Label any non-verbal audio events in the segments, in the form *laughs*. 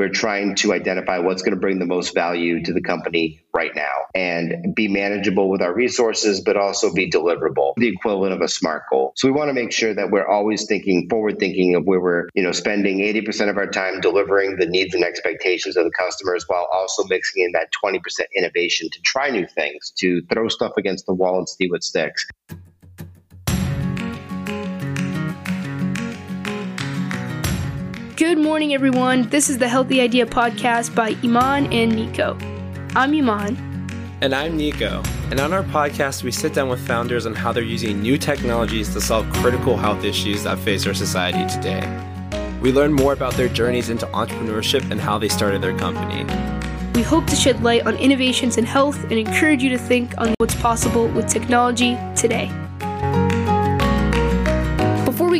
we're trying to identify what's going to bring the most value to the company right now and be manageable with our resources, but also be deliverable, the equivalent of a SMART goal. So we want to make sure that we're always thinking forward thinking of where we're, you know, spending 80% of our time delivering the needs and expectations of the customers while also mixing in that 20% innovation to try new things, to throw stuff against the wall and see what sticks. Good morning, everyone. This is the Healthy Idea podcast by Iman and Nico. I'm Iman. And I'm Nico. And on our podcast, we sit down with founders on how they're using new technologies to solve critical health issues that face our society today. We learn more about their journeys into entrepreneurship and how they started their company. We hope to shed light on innovations in health and encourage you to think on what's possible with technology today.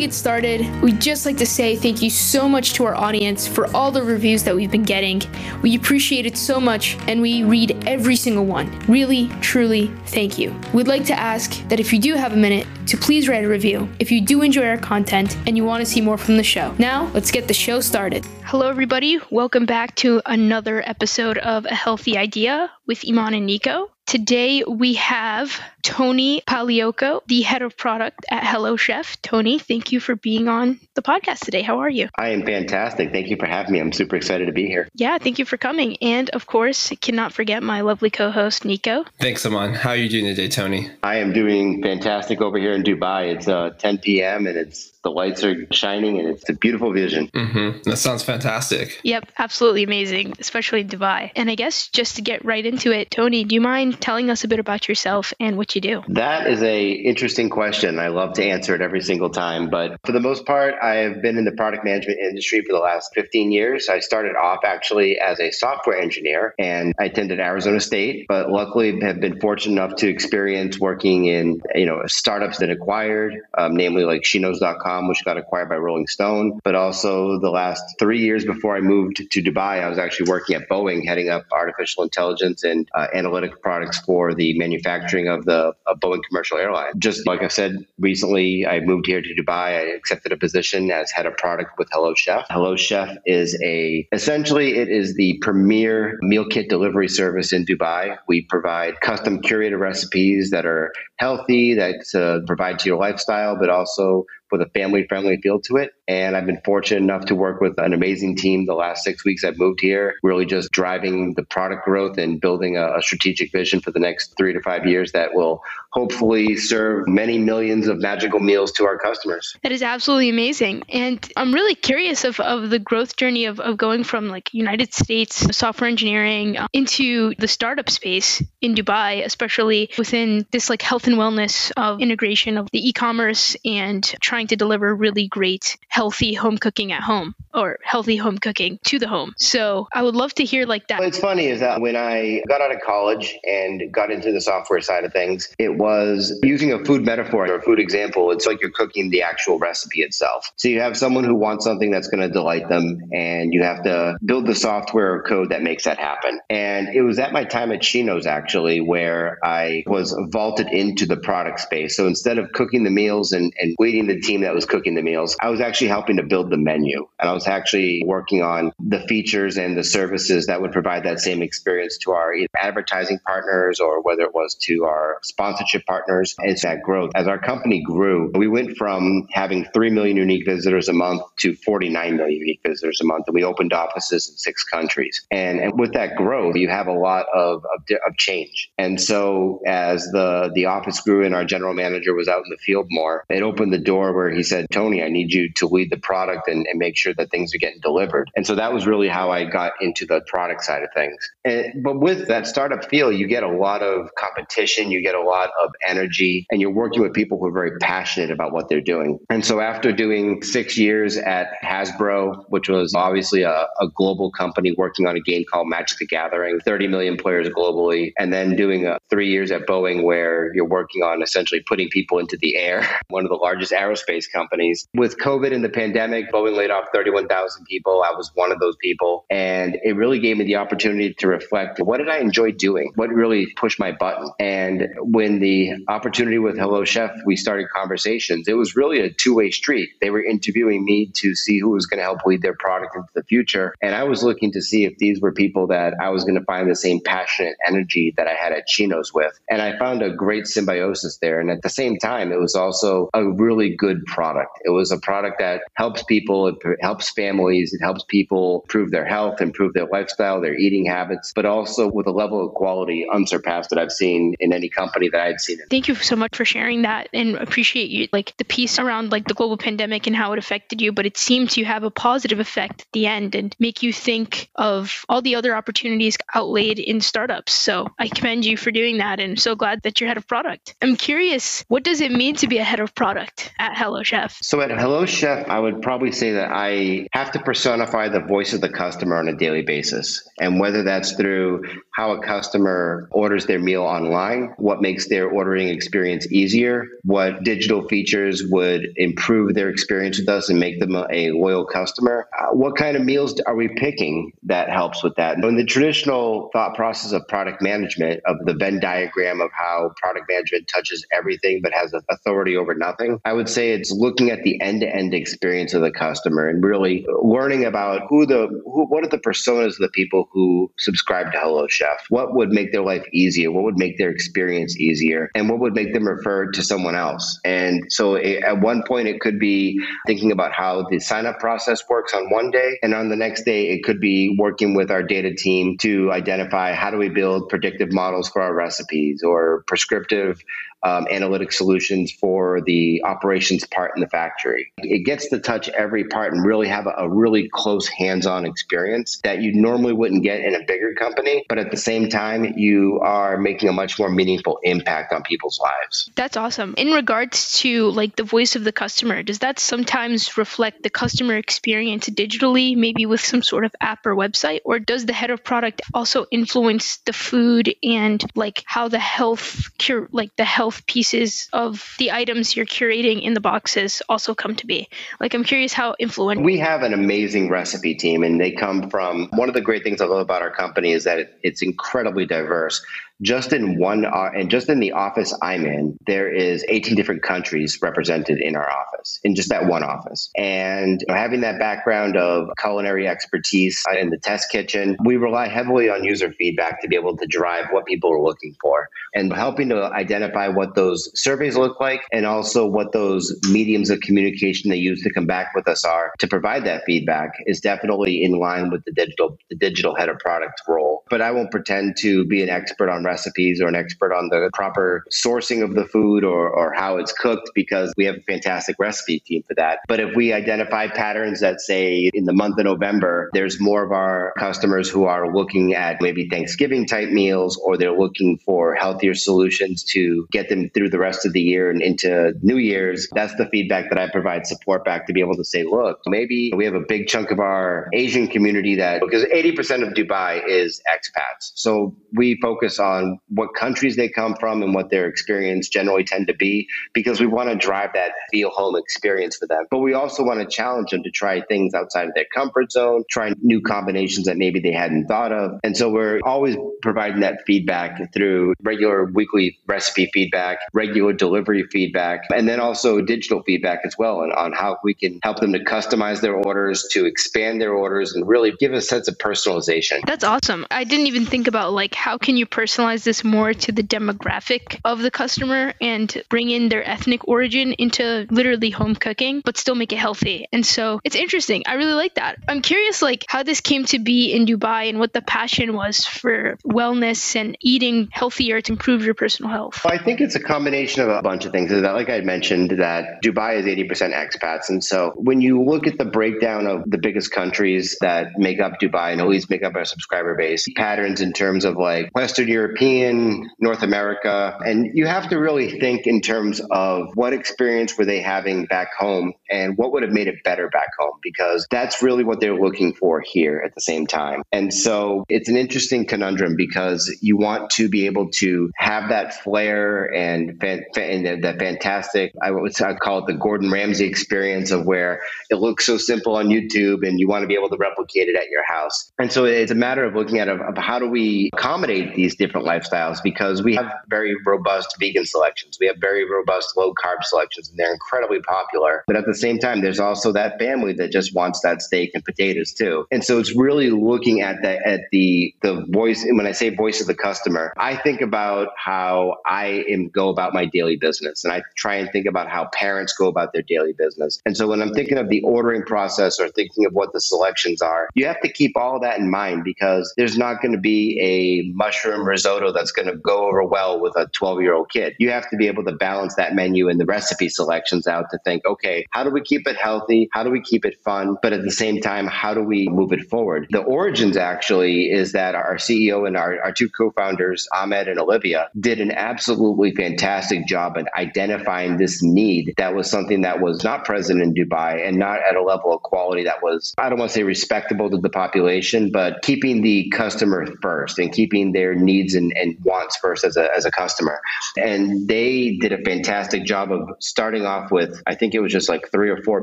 Get started, we'd just like to say thank you so much to our audience for all the reviews that we've been getting. We appreciate it so much and we read every single one. Really, truly, thank you. We'd like to ask that if you do have a minute, to please write a review if you do enjoy our content and you want to see more from the show. Now, let's get the show started. Hello, everybody. Welcome back to another episode of A Healthy Idea with Iman and Nico. Today we have Tony Pagliocco, the head of product at Hello Chef. Tony, thank you for being on the podcast today. How are you? I am fantastic. Thank you for having me. I'm super excited to be here. Yeah, thank you for coming. And of course, cannot forget my lovely co-host Nico. Thanks, Iman. How are you doing today, Tony? I am doing fantastic over here in Dubai. It's uh, 10 p.m. and it's the lights are shining and it's a beautiful vision. Mm-hmm. That sounds fantastic. Yep, absolutely amazing, especially in Dubai. And I guess just to get right into it, Tony, do you mind telling us a bit about yourself and what you do? That is a interesting question. I love to answer it every single time, but for the most part, I have been in the product management industry for the last 15 years. I started off actually as a software engineer and I attended Arizona State, but luckily have been fortunate enough to experience working in, you know, startups that acquired, um, namely like Shinos.com which got acquired by Rolling Stone. But also the last three years before I moved to Dubai, I was actually working at Boeing, heading up artificial intelligence and uh, analytic products for the manufacturing of the of Boeing commercial airline. Just like I said recently, I moved here to Dubai. I accepted a position as head of product with Hello Chef. Hello Chef is a essentially it is the premier meal kit delivery service in Dubai. We provide custom curated recipes that are healthy, that uh, provide to your lifestyle, but also with a family friendly feel to it. And I've been fortunate enough to work with an amazing team the last six weeks I've moved here, really just driving the product growth and building a, a strategic vision for the next three to five years that will hopefully serve many millions of magical meals to our customers. That is absolutely amazing. And I'm really curious of, of the growth journey of, of going from like United States software engineering uh, into the startup space in Dubai, especially within this like health and wellness of integration of the e-commerce and trying to deliver really great healthy home cooking at home or healthy home cooking to the home. So I would love to hear like that. What's funny is that when I got out of college and got into the software side of things, it was using a food metaphor or a food example. It's like you're cooking the actual recipe itself. So you have someone who wants something that's going to delight them, and you have to build the software or code that makes that happen. And it was at my time at Chino's actually where I was vaulted into the product space. So instead of cooking the meals and, and leading the team that was cooking the meals, I was actually helping to build the menu. And I was actually working on the features and the services that would provide that same experience to our advertising partners or whether it was to our sponsorship partners. It's that growth. As our company grew, we went from having 3 million unique visitors a month to 49 million unique visitors a month. And we opened offices in six countries. And, and with that growth, you have a lot of, of, of change. And so as the, the office grew and our general manager was out in the field more, it opened the door where he said, Tony, I need you to lead the product and, and make sure that things are getting delivered. And so that was really how I got into the product side of things. And, but with that startup feel, you get a lot of competition, you get a lot of energy, and you're working with people who are very passionate about what they're doing. And so after doing six years at Hasbro, which was obviously a, a global company working on a game called Magic the Gathering, 30 million players globally, and then doing a, three years at Boeing where you're working on essentially putting people into the air, *laughs* one of the largest aerospace companies. With COVID in the pandemic, Boeing laid off 31,000 people. I was one of those people. And it really gave me the opportunity to reflect what did I enjoy doing? What really pushed my button? And when the opportunity with Hello Chef, we started conversations, it was really a two way street. They were interviewing me to see who was going to help lead their product into the future. And I was looking to see if these were people that I was going to find the same passionate energy that I had at Chino's with. And I found a great symbiosis there. And at the same time, it was also a really good product. It was a product that helps people, it helps families, it helps people improve their health, improve their lifestyle, their eating habits, but also with a level of quality unsurpassed that I've seen in any company that I'd seen. Thank you so much for sharing that and appreciate you like the piece around like the global pandemic and how it affected you, but it seemed to have a positive effect at the end and make you think of all the other opportunities outlaid in startups. So I commend you for doing that and so glad that you're head of product. I'm curious, what does it mean to be a head of product at Hello Chef? So at Hello Chef, I would probably say that I have to personify the voice of the customer on a daily basis. And whether that's through how a customer orders their meal online, what makes their ordering experience easier, what digital features would improve their experience with us and make them a loyal customer, uh, what kind of meals are we picking that helps with that? In the traditional thought process of product management, of the Venn diagram of how product management touches everything but has authority over nothing, I would say it's looking at the end to end experience of the customer and really learning about who the, who, what are the personas of the people who subscribe to Hello Chef what would make their life easier? What would make their experience easier? And what would make them refer to someone else? And so it, at one point, it could be thinking about how the sign up process works on one day. And on the next day, it could be working with our data team to identify how do we build predictive models for our recipes or prescriptive um, analytic solutions for the operations part in the factory. It gets to touch every part and really have a, a really close hands on experience that you normally wouldn't get in a bigger company. But at the same time, you are making a much more meaningful impact on people's lives. That's awesome. In regards to like the voice of the customer, does that sometimes reflect the customer experience digitally, maybe with some sort of app or website? Or does the head of product also influence the food and like how the health cure, like the health pieces of the items you're curating in the boxes also come to be? Like, I'm curious how influential. We have an amazing recipe team, and they come from one of the great things I love about our company is that it, it's incredibly diverse just in one uh, and just in the office I'm in, there is 18 different countries represented in our office, in just that one office. And you know, having that background of culinary expertise in the test kitchen, we rely heavily on user feedback to be able to drive what people are looking for and helping to identify what those surveys look like and also what those mediums of communication they use to come back with us are to provide that feedback is definitely in line with the digital the digital head of product role. But I won't pretend to be an expert on recipes or an expert on the proper sourcing of the food or, or how it's cooked because we have a fantastic recipe team for that. But if we identify patterns that say in the month of November, there's more of our customers who are looking at maybe Thanksgiving type meals or they're looking for healthier solutions to get them through the rest of the year and into New Year's, that's the feedback that I provide support back to be able to say, look, maybe we have a big chunk of our Asian community that because 80% of Dubai is expats. So we focus on on what countries they come from and what their experience generally tend to be because we want to drive that feel home experience for them. But we also want to challenge them to try things outside of their comfort zone, try new combinations that maybe they hadn't thought of. And so we're always providing that feedback through regular weekly recipe feedback, regular delivery feedback, and then also digital feedback as well and on how we can help them to customize their orders, to expand their orders and really give a sense of personalization. That's awesome. I didn't even think about like how can you personalize personalize this more to the demographic of the customer and bring in their ethnic origin into literally home cooking, but still make it healthy. And so it's interesting. I really like that. I'm curious, like, how this came to be in Dubai and what the passion was for wellness and eating healthier to improve your personal health. Well, I think it's a combination of a bunch of things. That, like I mentioned, that Dubai is 80% expats. And so when you look at the breakdown of the biggest countries that make up Dubai and at least make up our subscriber base, patterns in terms of like Western Europe European, North America, and you have to really think in terms of what experience were they having back home and what would have made it better back home because that's really what they're looking for here at the same time. And so it's an interesting conundrum because you want to be able to have that flair and, and that fantastic, I would call it the Gordon Ramsay experience of where it looks so simple on YouTube and you want to be able to replicate it at your house. And so it's a matter of looking at of, of how do we accommodate these different lifestyles because we have very robust vegan selections. We have very robust low carb selections and they're incredibly popular. But at the same time, there's also that family that just wants that steak and potatoes too. And so it's really looking at the at the the voice. And when I say voice of the customer, I think about how I am go about my daily business, and I try and think about how parents go about their daily business. And so when I'm thinking of the ordering process or thinking of what the selections are, you have to keep all that in mind because there's not going to be a mushroom risotto that's going to go over well with a 12 year old kid. You have to be able to balance that menu and the recipe selections out to think, okay, how do we keep it healthy? How do we keep it fun? But at the same time, how do we move it forward? The origins actually is that our CEO and our, our two co founders, Ahmed and Olivia, did an absolutely fantastic job at identifying this need that was something that was not present in Dubai and not at a level of quality that was, I don't want to say respectable to the population, but keeping the customer first and keeping their needs and, and wants first as a, as a customer. And they did a fantastic job of starting off with, I think it was just like three or four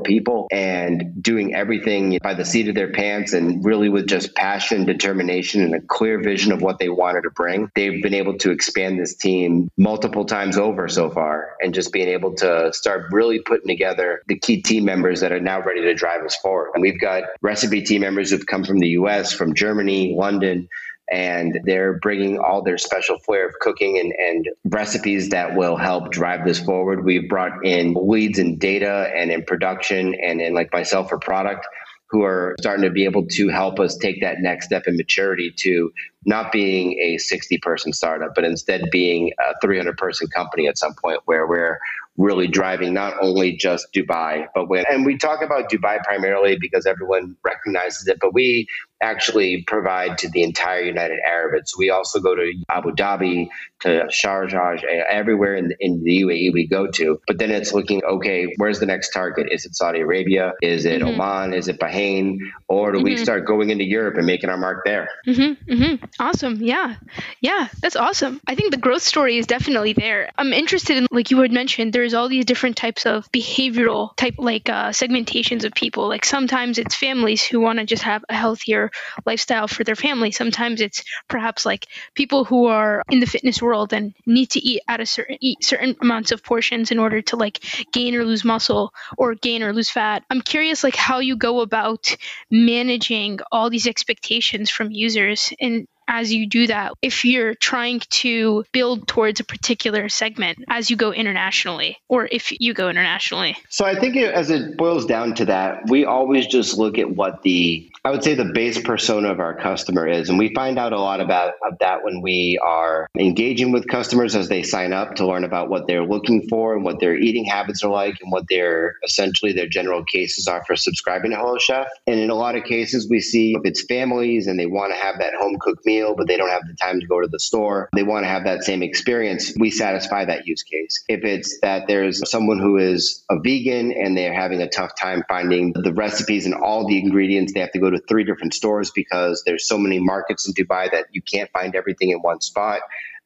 people and doing everything by the seat of their pants and really with just passion, determination, and a clear vision of what they wanted to bring. They've been able to expand this team multiple times over so far and just being able to start really putting together the key team members that are now ready to drive us forward. And we've got recipe team members who've come from the US, from Germany, London, and they're bringing all their special flair of cooking and, and recipes that will help drive this forward. We've brought in leads in data and in production and in like myself for product who are starting to be able to help us take that next step in maturity to not being a 60 person startup, but instead being a 300 person company at some point where we're really driving not only just Dubai, but when, and we talk about Dubai primarily because everyone recognizes it, but we actually provide to the entire United Arab Emirates. We also go to Abu Dhabi, to Sharjah, everywhere in, in the UAE we go to. But then it's looking, okay, where's the next target? Is it Saudi Arabia? Is it mm-hmm. Oman? Is it Bahrain? Or do mm-hmm. we start going into Europe and making our mark there? Mm-hmm. mm-hmm. Awesome. Yeah. Yeah. That's awesome. I think the growth story is definitely there. I'm interested in, like you had mentioned, there's all these different types of behavioral type, like uh, segmentations of people. Like sometimes it's families who want to just have a healthier lifestyle for their family. Sometimes it's perhaps like people who are in the fitness world and need to eat at a certain eat certain amounts of portions in order to like gain or lose muscle or gain or lose fat. I'm curious like how you go about managing all these expectations from users and as you do that if you're trying to build towards a particular segment as you go internationally or if you go internationally? So I think it, as it boils down to that, we always just look at what the I would say the base persona of our customer is. And we find out a lot about of that when we are engaging with customers as they sign up to learn about what they're looking for and what their eating habits are like and what their essentially their general cases are for subscribing to Hello Chef. And in a lot of cases, we see if it's families and they want to have that home cooked meal, but they don't have the time to go to the store, they want to have that same experience, we satisfy that use case. If it's that there's someone who is a vegan and they're having a tough time finding the recipes and all the ingredients, they have to go to three different stores because there's so many markets in Dubai that you can't find everything in one spot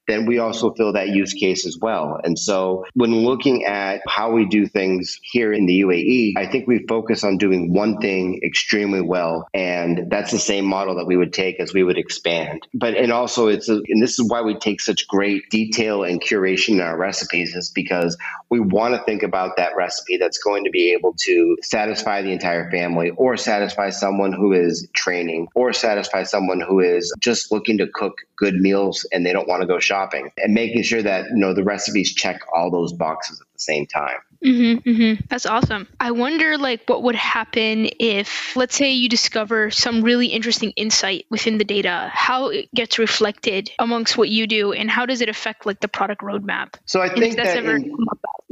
then we also fill that use case as well. And so when looking at how we do things here in the UAE, I think we focus on doing one thing extremely well. And that's the same model that we would take as we would expand. But, and also it's, a, and this is why we take such great detail and curation in our recipes is because we want to think about that recipe that's going to be able to satisfy the entire family or satisfy someone who is training or satisfy someone who is just looking to cook good meals and they don't want to go shopping and making sure that you know the recipes check all those boxes at the same time Mm-hmm, mm-hmm. That's awesome. I wonder, like, what would happen if, let's say, you discover some really interesting insight within the data, how it gets reflected amongst what you do, and how does it affect, like, the product roadmap? So I think that in,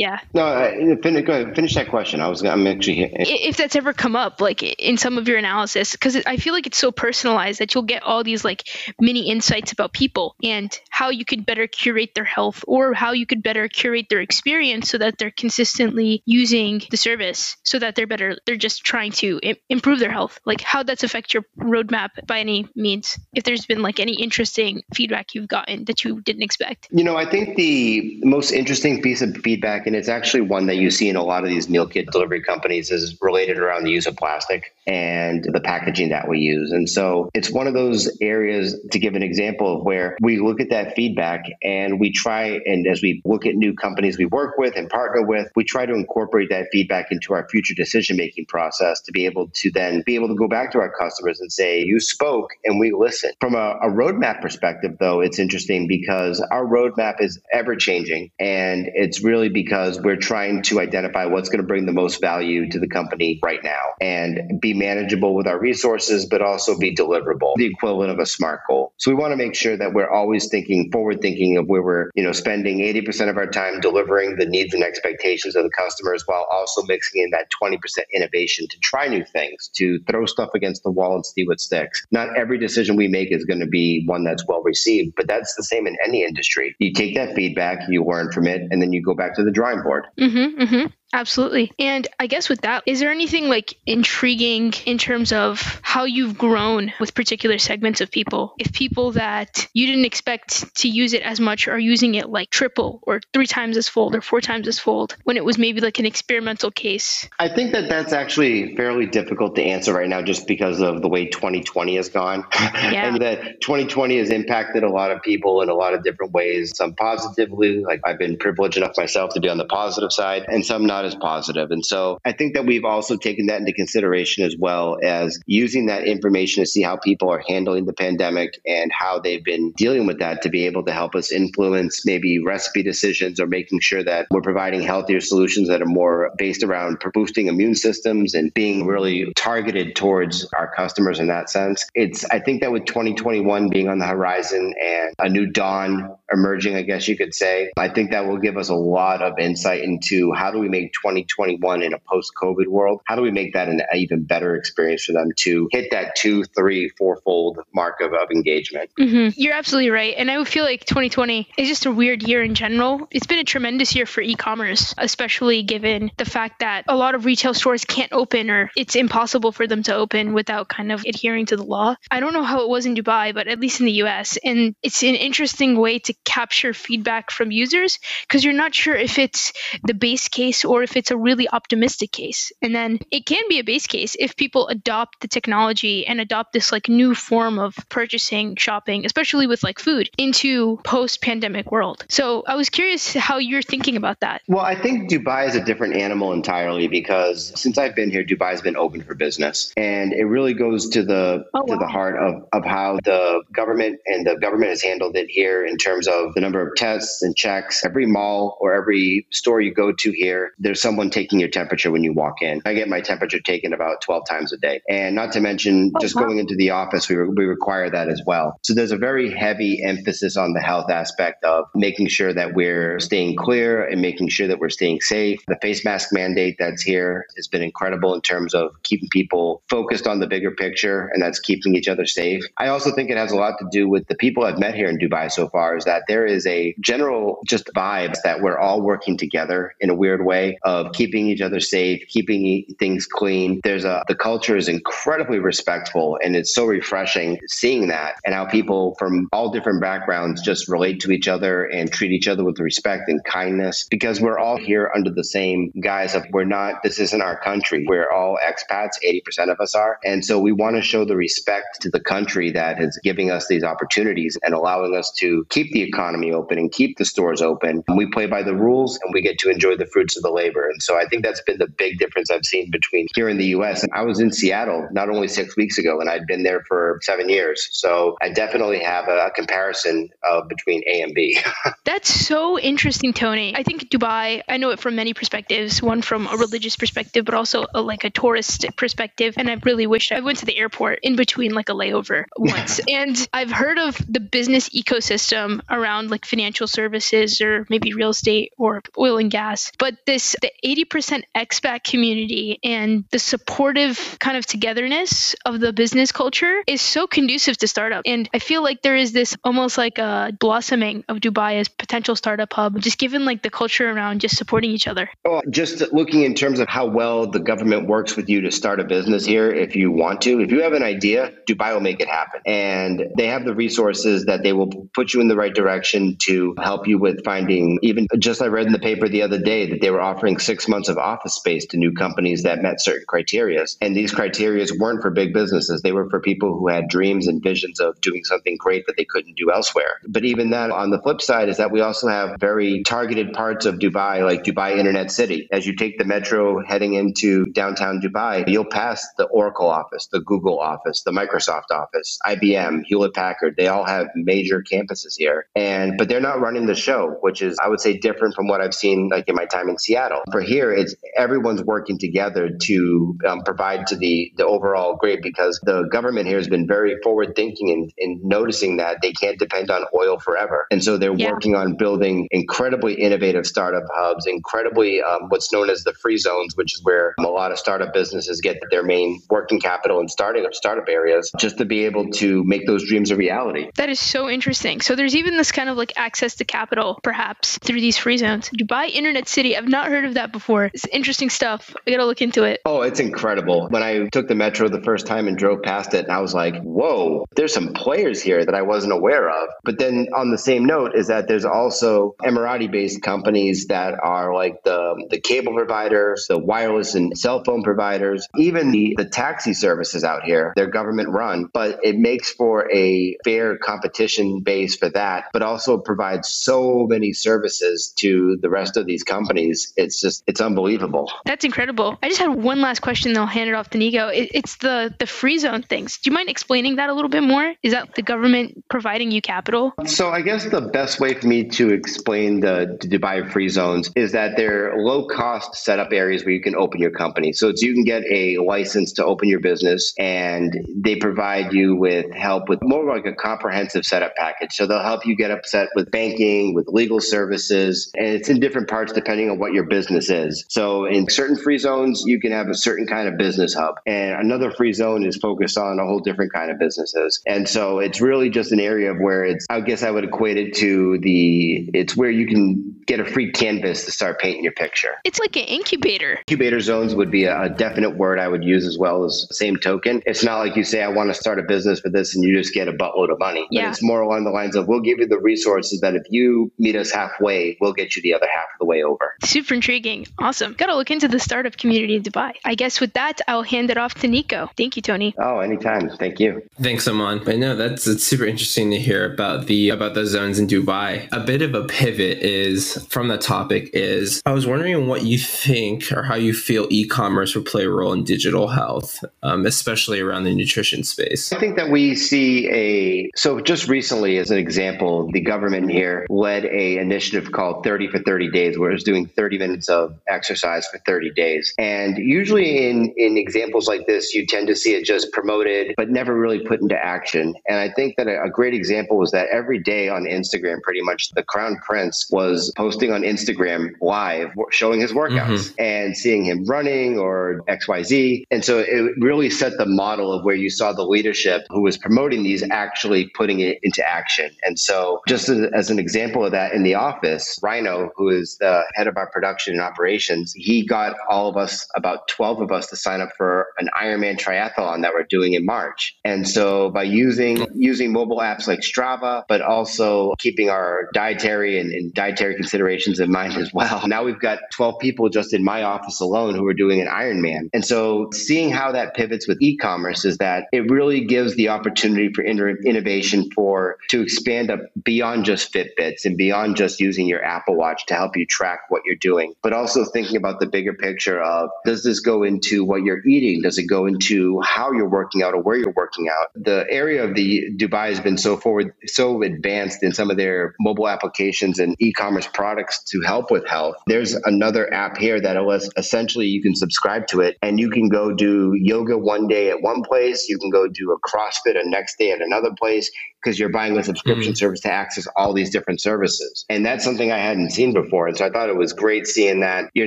yeah. No, uh, finish, go ahead, finish that question. I was, I'm actually. Here. If that's ever come up, like in some of your analysis, because I feel like it's so personalized that you'll get all these like mini insights about people and how you could better curate their health or how you could better curate their experience so that they're consistently using the service so that they're better. They're just trying to improve their health. Like how that's affect your roadmap by any means. If there's been like any interesting feedback you've gotten that you didn't expect. You know, I think the most interesting piece of feedback, and it's actually one that you see in a lot of these meal kit delivery companies, is related around the use of plastic and the packaging that we use. And so it's one of those areas to give an example of where we look at that feedback and we try, and as we look at new companies we work with and partner with, we try to incorporate that feedback into our future decision making process to be able to then be able to go back to our customers and say, You spoke and we listened. From a, a roadmap perspective, though, it's interesting because our roadmap is ever changing. And it's really because we're trying to identify what's going to bring the most value to the company right now and be manageable with our resources, but also be deliverable, the equivalent of a SMART goal. So we want to make sure that we're always thinking forward thinking of where we're, you know, spending 80% of our time delivering the needs and expectations of the customers while also mixing in that 20% innovation to try new things, to throw stuff against the wall and see what sticks. Not every decision we make is going to be one that's well received, but that's the same in any industry. You take that feedback, you learn from it, and then you go back to the drawing board. Mm-hmm, mm-hmm. Absolutely. And I guess with that, is there anything like intriguing in terms of how you've grown with particular segments of people? If people that you didn't expect to use it as much are using it like triple or three times as fold or four times as fold when it was maybe like an experimental case? I think that that's actually fairly difficult to answer right now just because of the way 2020 has gone. *laughs* Yeah. and that 2020 has impacted a lot of people in a lot of different ways. Some positively, like I've been privileged enough myself to be on the positive side, and some not not as positive. And so I think that we've also taken that into consideration as well as using that information to see how people are handling the pandemic and how they've been dealing with that to be able to help us influence maybe recipe decisions or making sure that we're providing healthier solutions that are more based around boosting immune systems and being really targeted towards our customers in that sense. It's I think that with 2021 being on the horizon and a new dawn emerging, I guess you could say, I think that will give us a lot of insight into how do we make 2021 in a post COVID world? How do we make that an even better experience for them to hit that two, three, fourfold mark of, of engagement? Mm-hmm. You're absolutely right. And I would feel like 2020 is just a weird year in general. It's been a tremendous year for e commerce, especially given the fact that a lot of retail stores can't open or it's impossible for them to open without kind of adhering to the law. I don't know how it was in Dubai, but at least in the US. And it's an interesting way to capture feedback from users because you're not sure if it's the base case or if it's a really optimistic case. And then it can be a base case if people adopt the technology and adopt this like new form of purchasing, shopping, especially with like food into post pandemic world. So I was curious how you're thinking about that. Well, I think Dubai is a different animal entirely because since I've been here, Dubai's been open for business. And it really goes to the oh, wow. to the heart of, of how the government and the government has handled it here in terms of the number of tests and checks. Every mall or every store you go to here, there's someone taking your temperature when you walk in. I get my temperature taken about 12 times a day. And not to mention, oh, just wow. going into the office, we, re- we require that as well. So there's a very heavy emphasis on the health aspect of making sure that we're staying clear and making sure that we're staying safe. The face mask mandate that's here has been incredible in terms of keeping people focused on the bigger picture, and that's keeping each other safe. I also think it has a lot to do with the people I've met here in Dubai so far, is that there is a general just vibes that we're all working together in a weird way of keeping each other safe, keeping things clean. There's a the culture is incredibly respectful, and it's so refreshing seeing that and how people from all different backgrounds just relate to each other and treat each other with respect and kindness because we're all here under the same guise of we're not this isn't our country. We're all expats, 80% of us are. And so we want to show the respect to the country that is giving us these opportunities and allowing us to keep the economy open and keep the stores open. And we play by the rules and we get to enjoy the fruits of the labor labor. And so I think that's been the big difference I've seen between here in the US. I was in Seattle not only six weeks ago, and I'd been there for seven years. So I definitely have a, comparison uh, between A and B. *laughs* that's so interesting, Tony. I think Dubai, I know it from many perspectives, one from a religious perspective, but also a, like a tourist perspective. And I really wish I went to the airport in between like a layover *laughs* once. and I've heard of the business ecosystem around like financial services or maybe real estate or oil and gas. But this, the 80% expat community and the supportive kind of togetherness of the business culture is so conducive to startup. And I feel like there is this almost like a blossoming of Dubai as potential startup hub, just given like the culture around just supporting each other. Well, just looking in terms of how well the government works with you to start a business here, if you want to, if you have an idea, Dubai will make it happen. And they have the resources that they will put you in the right direction to help you with finding even just I read in the paper the other day that they were offering six months of office space to new companies that met certain criteria. And these criteria weren't for big businesses. They were for people who had dreams and visions of doing something great that they couldn't do elsewhere. But even that on the flip side is that we also have very targeted parts of Dubai, like Dubai Internet City. As you take the metro heading into downtown Dubai, you'll pass the Oracle office, the Google office, the Microsoft office, IBM, Hewlett Packard. They all have major campuses here. And but they're not running the show, which is I would say different from what I've seen like in my time in Seattle. For here, it's everyone's working together to um, provide to the the overall great because the government here has been very forward thinking in, in noticing that they can't depend on oil forever, and so they're yeah. working on building incredibly innovative startup hubs, incredibly um, what's known as the free zones, which is where a lot of startup businesses get their main working capital and starting up startup areas, just to be able to make those dreams a reality. That is so interesting. So there's even this kind of like access to capital, perhaps through these free zones. Dubai Internet City, I've not heard of that before. It's interesting stuff. I gotta look into it. Oh, it's incredible. When I took the metro the first time and drove past it, I was like, whoa, there's some players here that I wasn't aware of. But then on the same note is that there's also Emirati based companies that are like the, the cable providers, the wireless and cell phone providers, even the, the taxi services out here. They're government run, but it makes for a fair competition base for that, but also provides so many services to the rest of these companies. Just, it's unbelievable. That's incredible. I just had one last question, then I'll hand it off to Nico. It, it's the, the free zone things. Do you mind explaining that a little bit more? Is that the government providing you capital? So I guess the best way for me to explain the, the Dubai free zones is that they're low cost setup areas where you can open your company. So it's, you can get a license to open your business and they provide you with help with more like a comprehensive setup package. So they'll help you get upset with banking, with legal services, and it's in different parts depending on what your business is. So in certain free zones, you can have a certain kind of business hub, and another free zone is focused on a whole different kind of businesses. And so it's really just an area of where it's, I guess I would equate it to the, it's where you can get a free canvas to start painting your picture. It's like an incubator. Incubator zones would be a, definite word I would use as well as same token. It's not like you say, I want to start a business for this and you just get a buttload of money. Yeah. But it's more along the lines of we'll give you the resources that if you meet us halfway, we'll get you the other half of the way over. Super intriguing. Awesome. Got to look into the startup community in Dubai. I guess with that, I'll hand it off to Nico. Thank you, Tony. Oh, anytime. Thank you. Thanks, Iman. I know that's it's super interesting to hear about the about the zones in Dubai. A bit of a pivot is from the topic is I was wondering what you think or how you feel e-commerce will play a role in digital health, um, especially around the nutrition space. I think that we see a so just recently, as an example, the government here led a initiative called 30 for 30 days, where it was doing 30 minutes of exercise for 30 days. And usually in in examples like this, you tend to see it just promoted, but never really put into action. And I think that a, a great example was that every day on Instagram, pretty much the crown prince was posting on Instagram live showing his workouts mm-hmm. and seeing him running or XYZ. And so it really set the model of where you saw the leadership who was promoting these actually putting it into action. And so, just as, as an example of that in the office, Rhino, who is the head of our production and operations, he got all of us, about 12 of us, to sign up for an Ironman triathlon that we're doing in March. And so, by using using mobile apps like Strava, but also keeping our dietary and, and dietary considerations in mind as well. Now we've got 12 people just in my office alone who are doing an Ironman. And so seeing how that pivots with e-commerce is that it really gives the opportunity for innovation for to expand up beyond just Fitbits and beyond just using your Apple Watch to help you track what you're doing, but also thinking about the bigger picture of does this go into what you're eating? Does it go into how you're working out or where you're working out? The area of the Dubai has been so forward, so advanced in some of their mobile applications and e-commerce products to help with health. There's another app here that essentially you can subscribe to it and you can go do yoga one day at one place, you can go do a CrossFit a next day at another place because you're buying a subscription mm. service to access all these different services. And that's something I hadn't seen before. And so I thought it was great seeing that you're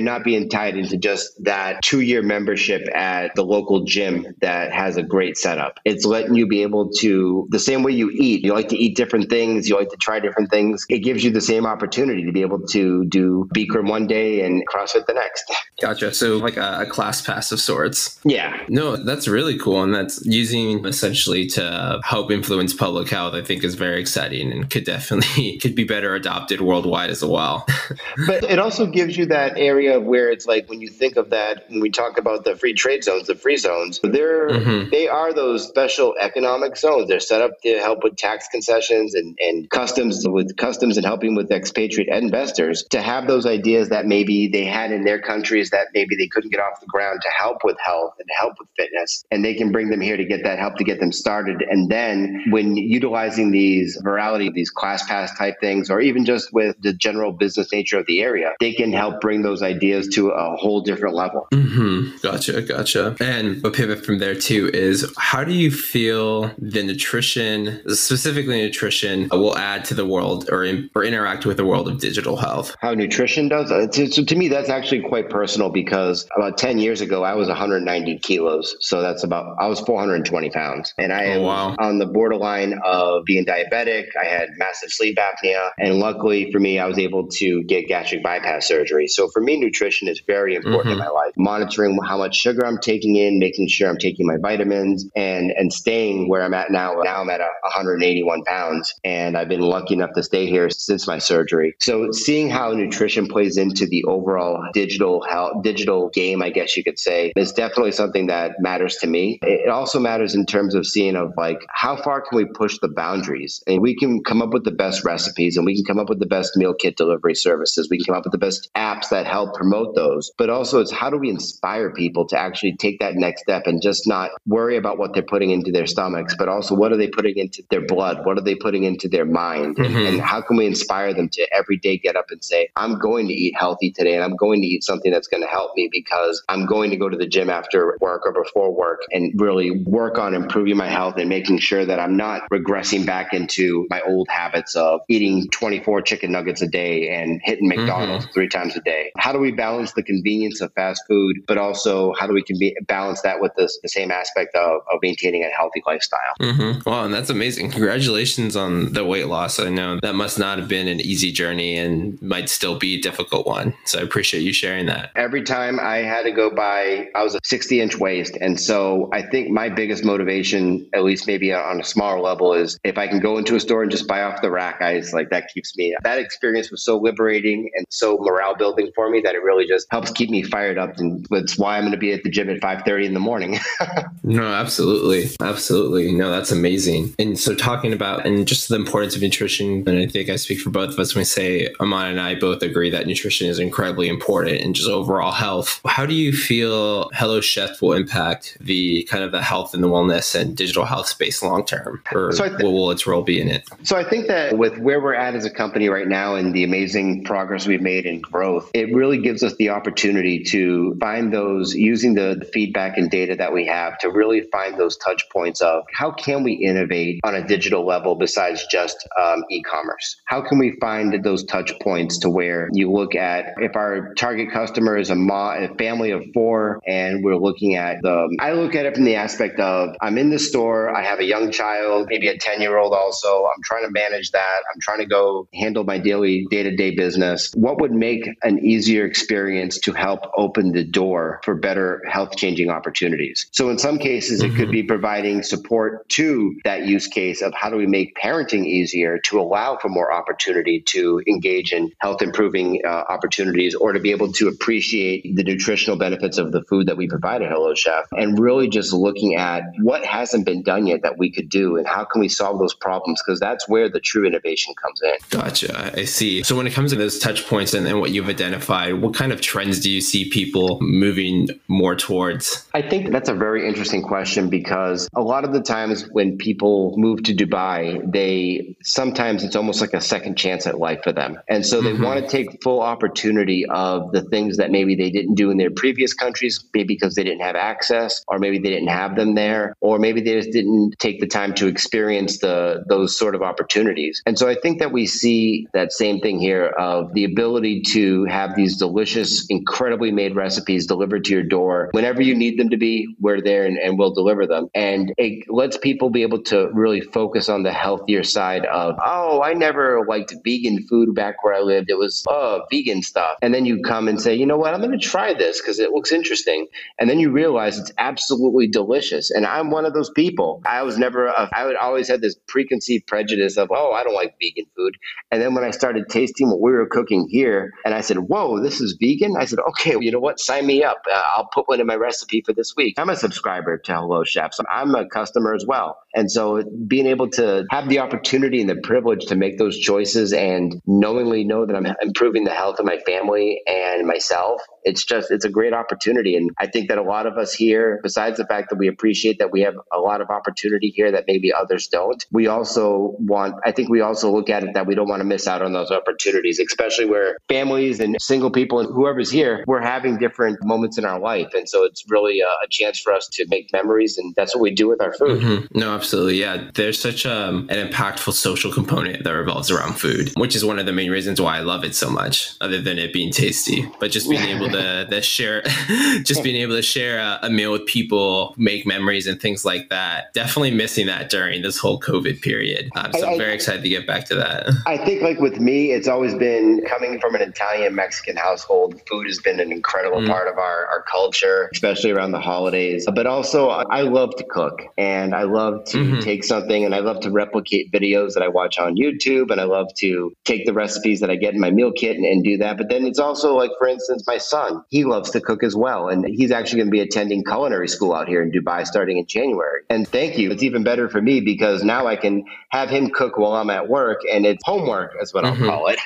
not being tied into just that two year membership at the local gym that has a great setup. It's letting you be able to, the same way you eat, you like to eat different things, you like to try different things. It gives you the same opportunity to be able to do Bikram one day and CrossFit the next. Gotcha. So like a, a class pass of sorts. Yeah. No, that's really cool. And that's using essentially to help influence public health I think is very exciting and could definitely *laughs* could be better adopted worldwide as well. *laughs* but it also gives you that area of where it's like when you think of that when we talk about the free trade zones, the free zones, they're mm-hmm. they are those special economic zones. They're set up to help with tax concessions and, and customs with customs and helping with expatriate investors to have those ideas that maybe they had in their countries that maybe they couldn't get off the ground to help with health and help with fitness. And they can bring them here to get that help to get them started. And then when utilize utilizing these virality, these class pass type things, or even just with the general business nature of the area, they can help bring those ideas to a whole different level. Mm-hmm. Gotcha, gotcha. And a pivot from there too is how do you feel the nutrition, specifically nutrition, will add to the world or in, or interact with the world of digital health? How nutrition does? So to me, that's actually quite personal because about 10 years ago, I was 190 kilos. So that's about, I was 420 pounds. And I am oh, wow. on the borderline of of being diabetic. I had massive sleep apnea. And luckily for me, I was able to get gastric bypass surgery. So for me, nutrition is very important mm-hmm. in my life. Monitoring how much sugar I'm taking in, making sure I'm taking my vitamins and, and staying where I'm at now. Now I'm at 181 pounds and I've been lucky enough to stay here since my surgery. So seeing how nutrition plays into the overall digital health, digital game, I guess you could say, is definitely something that matters to me. It also matters in terms of seeing of like how far can we push the boundaries and we can come up with the best recipes and we can come up with the best meal kit delivery services. We can come up with the best apps that help promote those. But also, it's how do we inspire people to actually take that next step and just not worry about what they're putting into their stomachs, but also what are they putting into their blood? What are they putting into their mind? Mm-hmm. And, and how can we inspire them to every day get up and say, I'm going to eat healthy today and I'm going to eat something that's going to help me because I'm going to go to the gym after work or before work and really work on improving my health and making sure that I'm not regressing back into my old habits of eating 24 chicken nuggets a day and hitting mm-hmm. McDonald's mm-hmm. three times a day. How do we balance the convenience of fast food, but also how do we can balance that with this, the same aspect of, of maintaining a healthy lifestyle? Mm-hmm. Wow, and that's amazing. Congratulations on the weight loss. I know that must not have been an easy journey and might still be a difficult one. So I appreciate you sharing that. Every time I had to go by, I was a 60 inch waist. And so I think my biggest motivation, at least maybe on a smaller level, is if I can go into a store and just buy off the rack, I just like that keeps me. That experience was so liberating and so morale building for me that it really just helps keep me fired up, and that's why I'm going to be at the gym at 5:30 in the morning. *laughs* no, absolutely, absolutely. No, that's amazing. And so talking about and just the importance of nutrition, and I think I speak for both of us when we say Iman and I both agree that nutrition is incredibly important and just overall health. How do you feel Hello Chef will impact the kind of the health and the wellness and digital health space long term? Or so th- what will its role be in it? So I think that with where we're at as a company right now and the amazing progress we've made in growth, it really gives us the opportunity to find those using the feedback and data that we have to really find those touch points of how can we innovate on a digital level besides just um, e-commerce? How can we find those touch points to where you look at if our target customer is a, mo- a family of four and we're looking at the, I look at it from the aspect of I'm in the store, I have a young child, maybe a 10 10 year old also. I'm trying to manage that. I'm trying to go handle my daily day to day business. What would make an easier experience to help open the door for better health changing opportunities? So, in some cases, mm-hmm. it could be mm-hmm. providing support to that use case of how do we make parenting easier to allow for more opportunity to engage engage in health improving uh, opportunities or to be able to appreciate the nutritional benefits of the food that we provide at Hello Chef and really just looking at what hasn't been done yet that we could do and how can we solve those problems because that's where the true innovation comes in. Gotcha. I see. So when it comes to those touch points and, and what you've identified, what kind of trends do you see people moving more towards? I think that's a very interesting question because a lot of the times when people move to Dubai, they sometimes it's almost like a second chance at life for them. And so they mm-hmm. want to take full opportunity of the things that maybe they didn't do in their previous countries, maybe because they didn't have access or maybe they didn't have them there or maybe they just didn't take the time to experience the those sort of opportunities. And so I think that we see that same thing here of the ability to have these delicious, incredibly made recipes delivered to your door whenever you need them to be. We're there and, and we'll deliver them. And it lets people be able to really focus on the healthier side of, oh, I never liked vegan food back where I lived. It was oh, vegan stuff. And then you come and say, you know what, I'm going to try this because it looks interesting. And then you realize it's absolutely delicious. And I'm one of those people. I was never, a, I would always had this preconceived prejudice of, oh, I don't like vegan food. And then when I started tasting what we were cooking here, and I said, whoa, this is vegan. I said, okay, you know what? Sign me up. Uh, I'll put one in my recipe for this week. I'm a subscriber to Hello Chef, so I'm a customer as well. And so being able to have the opportunity and the privilege to make those choices and knowingly know that I'm improving the health of my family and myself it's just it's a great opportunity and i think that a lot of us here besides the fact that we appreciate that we have a lot of opportunity here that maybe others don't we also want i think we also look at it that we don't want to miss out on those opportunities especially where families and single people and whoever's here we're having different moments in our life and so it's really a, a chance for us to make memories and that's what we do with our food mm-hmm. no absolutely yeah there's such um, an impactful social component that revolves around food which is one of the main reasons why i love it so much other than it being tasty but just being able to, *laughs* the share, *laughs* just being able to share a, a, meal with people, make memories and things like that. Definitely missing that during this whole COVID period. Um, so I, am very excited to get back to that. *laughs* I think like with me, it's always been coming from an Italian Mexican household. Food has been an incredible mm. part of our, our culture, especially around the holidays. But also, I love to cook and I love to mm-hmm. take something and I love to replicate videos that I watch on YouTube and I love to take the recipes that I get in my meal kit and, and do that. But then it's also like, for instance, my son, he loves to cook as well. And he's actually going to be attending culinary school out here in Dubai starting in January. And thank you. It's even better for me because now I can have him cook while I'm at work and it's homework, is what mm-hmm. I'll call it.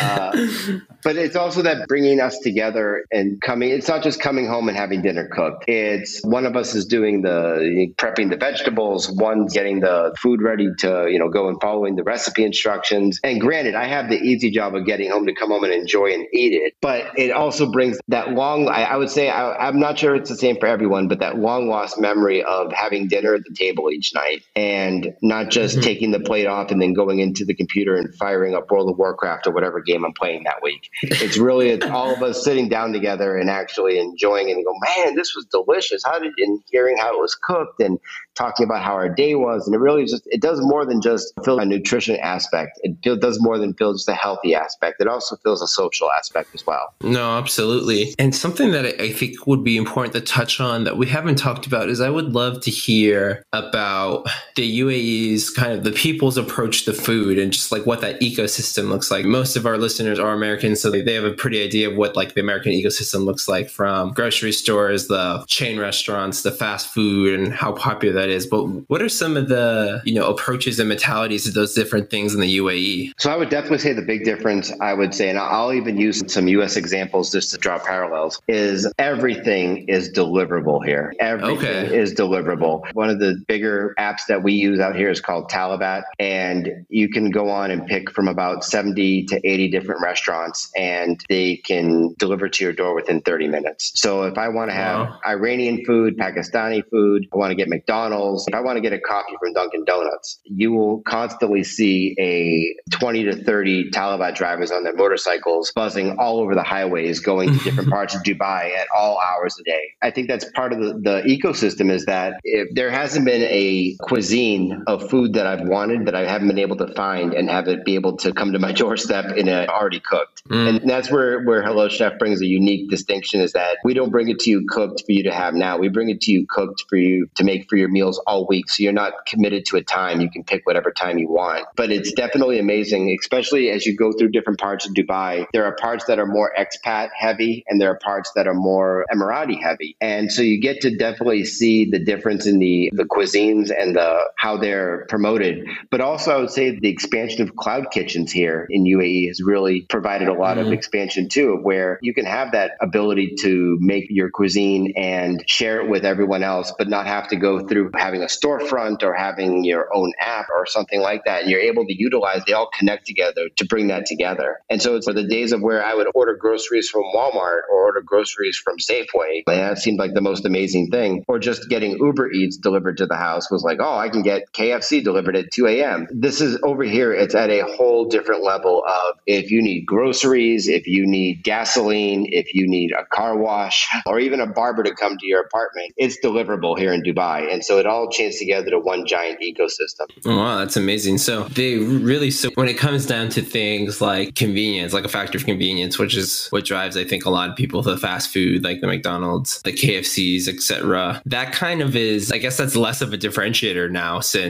Uh, *laughs* but it's also that bringing us together and coming, it's not just coming home and having dinner cooked. It's one of us is doing the prepping the vegetables, one's getting the food ready to, you know, go and following the recipe instructions. And granted, I have the easy job of getting home to come home and enjoy and eat it, but it also brings that long, I, I would say, I, am not sure it's the same for everyone, but that long lost memory of having dinner at the table each night and not just mm-hmm. taking the plate off and then going into the computer and firing up World of Warcraft or whatever game I'm playing that week. It's really it's all of us sitting down together and actually enjoying it and go, man, this was delicious. How did, and hearing how it was cooked and talking about how our day was. And it really just, it does more than just fill a nutrition aspect. It does more than fill just a healthy aspect. It also fills a social aspect as well. No, absolutely. And something that I think would be important to touch on that we haven't talked about is I would love to hear about the UAE's kind of the people's approach to food and just like what that ecosystem looks like. Most of our listeners are Americans, so they have a pretty idea of what like the American ecosystem looks like from grocery stores, the chain restaurants, the fast food, and how popular that is. But what are some of the you know approaches and mentalities of those different things in the UAE? So I would definitely say the big difference. I would say, and I'll even use some U.S. examples just to draw parallels. Is everything is deliverable here? Everything okay. is deliverable. One of the bigger apps that we use out here is called Talabat, and you can go on and pick from about seventy to eighty different restaurants, and they can deliver to your door within thirty minutes. So if I want to have wow. Iranian food, Pakistani food, I want to get McDonald's if I want to get a coffee from Dunkin' Donuts, you will constantly see a 20 to 30 Talabat drivers on their motorcycles buzzing all over the highways going to different *laughs* parts of Dubai at all hours a day. I think that's part of the, the ecosystem is that if there hasn't been a cuisine of food that I've wanted that I haven't been able to find and have it be able to come to my *laughs* doorstep in a already cooked. Mm. And that's where, where Hello Chef brings a unique distinction is that we don't bring it to you cooked for you to have now. We bring it to you cooked for you to make for your meals all week. So you're not committed to a time. You can pick whatever time you want. But it's definitely amazing, especially as as you go through different parts of Dubai, there are parts that are more expat heavy and there are parts that are more Emirati heavy. And so you get to definitely see the difference in the, the cuisines and the how they're promoted. But also I would say the expansion of cloud kitchens here in UAE has really provided a lot mm-hmm. of expansion too, of where you can have that ability to make your cuisine and share it with everyone else, but not have to go through having a storefront or having your own app or something like that. And you're able to utilize, they all connect together to bring that together. And so it's for the days of where I would order groceries from Walmart or order groceries from Safeway. And that seemed like the most amazing thing. Or just getting Uber Eats delivered to the house was like, oh, I can get KFC delivered at 2 a.m. This is over here, it's at a whole different level of if you need groceries, if you need gasoline, if you need a car wash, or even a barber to come to your apartment, it's deliverable here in Dubai. And so it all chains together to one giant ecosystem. Oh, wow, that's amazing. So they really, so when it comes down to things like convenience, like a factor of convenience, which is what drives, I think, a lot of people to fast food, like the McDonald's, the KFCs, etc. That kind of is, I guess that's less of a differentiator now since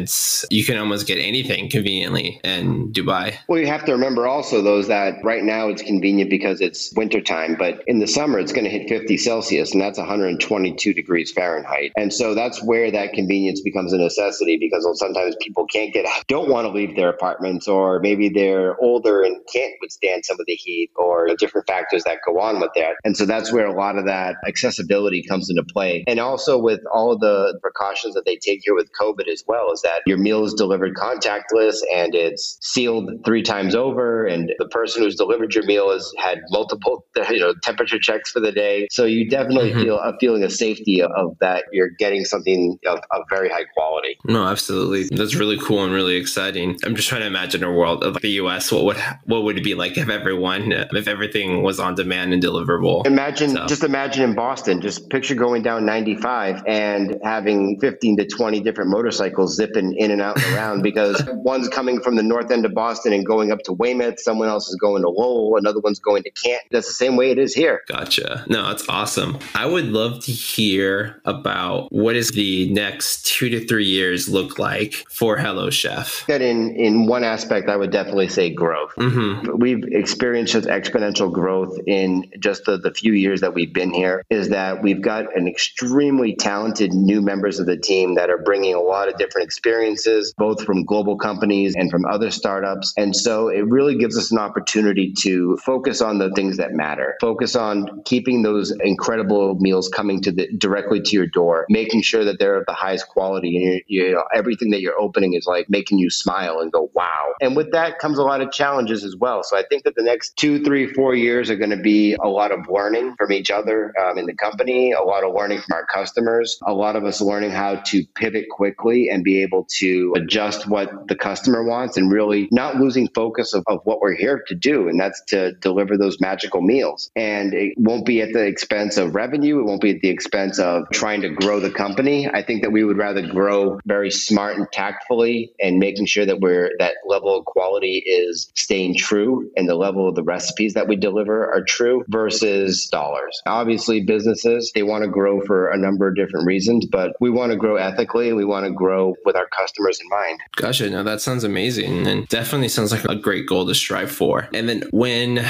you can almost get anything conveniently in Dubai. Well, you have to remember also, those that right now it's convenient because it's wintertime, but in the summer it's going to hit 50 Celsius and that's 122 degrees Fahrenheit. And so that's where that convenience becomes a necessity because sometimes people can't get out, don't want to leave their apartments, or maybe they're older and can't withstand some of the heat or different factors that go on with that. And so that's where a lot of that accessibility comes into play. And also with all the precautions that they take here with COVID as well, is that your meal is delivered contactless and it's sealed three times over. And the person who's delivered your meal has had multiple *laughs* you know, temperature checks for the day. So you definitely mm-hmm. feel a feeling of safety of that you're getting something of, of very high quality. No, absolutely. That's really cool and really exciting. I'm just trying to imagine a world of the US. What would what would it be like if everyone if everything was on demand and deliverable? Imagine so. just imagine in Boston, just picture going down 95 and having 15 to 20 different motorcycles zipping in and out and around because *laughs* one's coming from the north end of Boston and going up to Weymouth, someone else is going to Lowell, another one's going to Canton. That's the same way it is here. Gotcha. No, that's awesome. I would love to hear about what is the next two to three years look like for Hello Chef. That in in one aspect, I would definitely say growth. Mm-hmm. We've experienced just exponential growth in just the, the few years that we've been here. Is that we've got an extremely talented new members of the team that are bringing a lot of different experiences, both from global companies and from other startups. And so it really gives us an opportunity to focus on the things that matter. Focus on keeping those incredible meals coming to the directly to your door, making sure that they're of the highest quality, and you, know everything that you're opening is like making you smile and go wow. And with that comes a lot of challenges as well. So I think that the next two, three, four years are going to be a lot of learning from each other um, in the company, a lot of learning from our customers, a lot of us learning how to pivot quickly and be able to adjust what the customer wants and really not losing focus of, of what we're here to do. And that's to deliver those magical meals. And it won't be at the expense of revenue. It won't be at the expense of trying to grow the company. I think that we would rather grow very smart and tactfully and making sure that we're that level of quality is staying true and the level of the recipes that we deliver are true versus dollars. Obviously, businesses, they want to grow for a number of different reasons, but we want to grow ethically. We want to grow with our customers in mind. Gotcha. That sounds amazing and definitely sounds like a great goal to strive for. And then when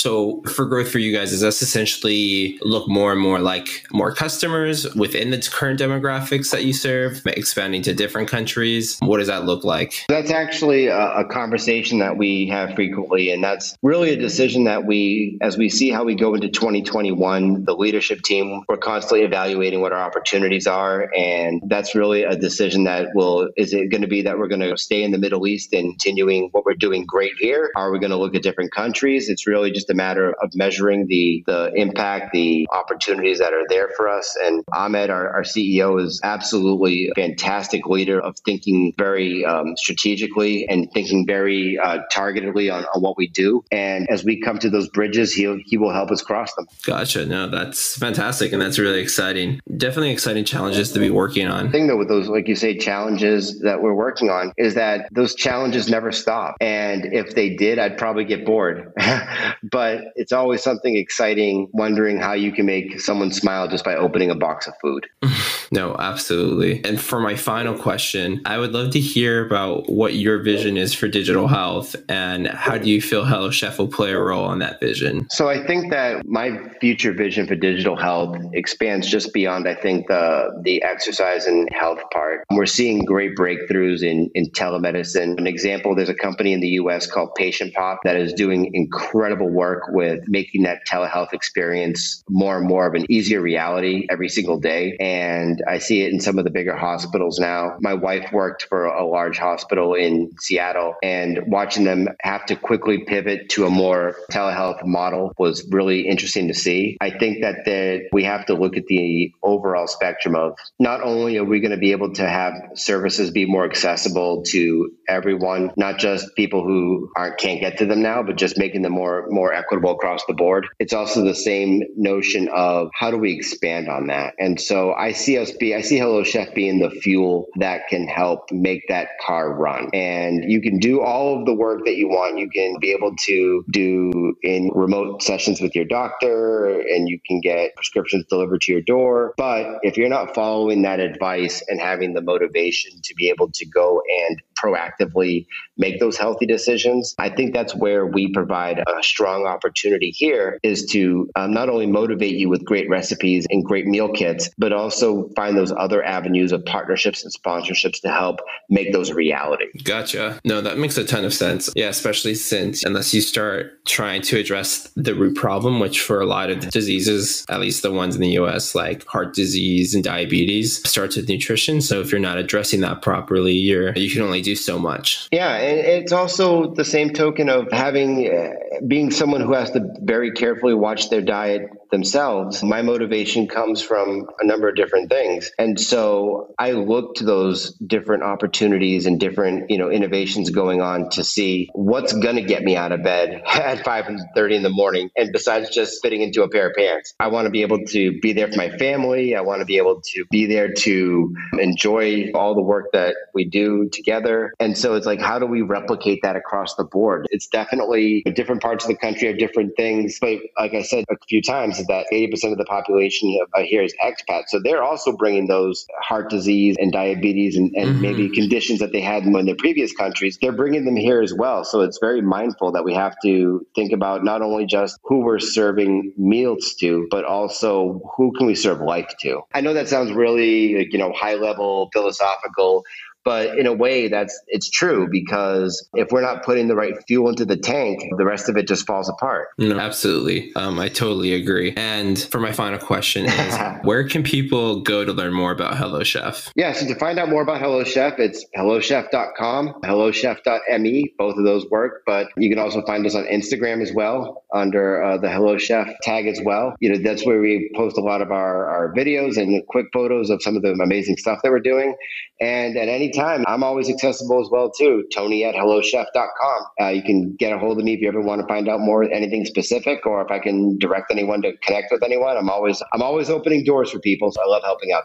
so for growth for you guys, is this essentially look more and more like more customers within the current demographics that you serve, expanding to different countries? What does that look like? That's actually a, a conversation that we have frequently. And that's really a decision that we, as we see how we go into 2021, the leadership team, we're constantly evaluating what our opportunities are. And that's really a decision that will, is it going to be that we're going to stay in the Middle East and continuing what we're doing great here? Are we going to look at different countries? It's really just a matter of measuring the the impact, the opportunities that are there for us. And Ahmed, our, our CEO, is absolutely a fantastic leader of thinking very um, strategically and thinking very uh, targetedly on, on what we do. And as we come to those bridges, he he will help us cross them. Gotcha. No, that's fantastic, and that's really exciting. Definitely exciting challenges to be working on. The thing though with those, like you say, challenges that we're working on is that those challenges never stop. And if they did, I'd probably get bored. *laughs* but it's always something exciting wondering how you can make someone smile just by opening a box of food. *laughs* no, absolutely. And for my final question, I would love to hear about what your vision is for digital health and how do you feel Hello Chef will play a role in that vision? So I think that my future vision for digital health expands just beyond, I think, the, the exercise and health part. We're seeing great breakthroughs in, in telemedicine. An example, there's a company in the US called PatientPop that is doing incredible work with making that telehealth experience more and more of an easier reality every single day. And I see it in some of the bigger hospitals now. My wife worked for a large hospital in Seattle and watching them have to quickly pivot to a more telehealth model was really interesting to see. I think that, that we have to look at the overall spectrum of not only are we going to be able to have services be more accessible to everyone, not just people who aren't can't get to them now, but just making them more more equitable across the board. It's also the same notion of how do we expand on that. And so I see us be I see Hello Chef being the fuel that can help make that car run. And you can do all of the work that you want. You can be able to do in remote sessions with your doctor and you can get prescriptions delivered to your door. But if you're not following that advice and having the motivation to be able to go and proactively make those healthy decisions. I think that's where we provide a strong opportunity here is to um, not only motivate you with great recipes and great meal kits, but also find those other avenues of partnerships and sponsorships to help make those a reality. Gotcha. No, that makes a ton of sense. Yeah, especially since unless you start trying to address the root problem, which for a lot of the diseases, at least the ones in the US, like heart disease and diabetes, starts with nutrition. So if you're not addressing that properly, you're you can only do so much. Yeah, and it's also the same token of having uh, being someone who has to very carefully watch their diet themselves. My motivation comes from a number of different things. And so I look to those different opportunities and different, you know, innovations going on to see what's going to get me out of bed *laughs* at 5:30 in the morning and besides just fitting into a pair of pants. I want to be able to be there for my family. I want to be able to be there to enjoy all the work that we do together. And so it's like how do we replicate that across the board? It's definitely different parts of the country have different things, but like I said a few times is that 80% of the population uh, here is expat. So they're also bringing those heart disease and diabetes and, and mm-hmm. maybe conditions that they had in their previous countries. They're bringing them here as well. So it's very mindful that we have to think about not only just who we're serving meals to, but also who can we serve life to. I know that sounds really, you know, high level philosophical, but in a way, that's it's true because if we're not putting the right fuel into the tank, the rest of it just falls apart. No, absolutely. Um, I totally agree. And for my final question is, *laughs* where can people go to learn more about Hello Chef? Yeah, so to find out more about Hello Chef, it's hellochef.com, hellochef.me. Both of those work, but you can also find us on Instagram as well under uh, the Hello Chef tag as well. You know, that's where we post a lot of our, our videos and quick photos of some of the amazing stuff that we're doing. And at any time, I'm always accessible as well too. Tony at hellochef.com. Uh, you can get a hold of me if you ever want to find out more anything specific, or if I can direct anyone to connect with anyone. I'm always I'm always opening doors for people, so I love helping out.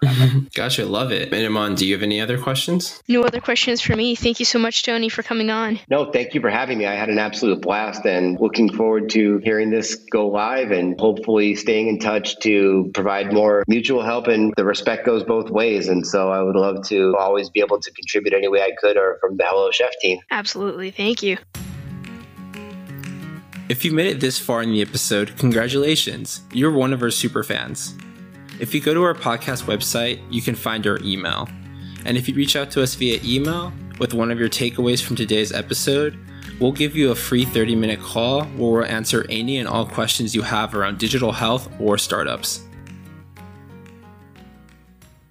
*laughs* gotcha, I love it. And Iman, do you have any other questions? No other questions for me. Thank you so much, Tony, for coming on. No, thank you for having me. I had an absolute blast, and looking forward to hearing this go live, and hopefully staying in touch to provide more mutual help. And the respect goes both ways, and so I would love to always be able to contribute any way I could or from the Hello Chef team. Absolutely. Thank you. If you made it this far in the episode, congratulations. You're one of our super fans. If you go to our podcast website, you can find our email. And if you reach out to us via email with one of your takeaways from today's episode, we'll give you a free 30 minute call where we'll answer any and all questions you have around digital health or startups.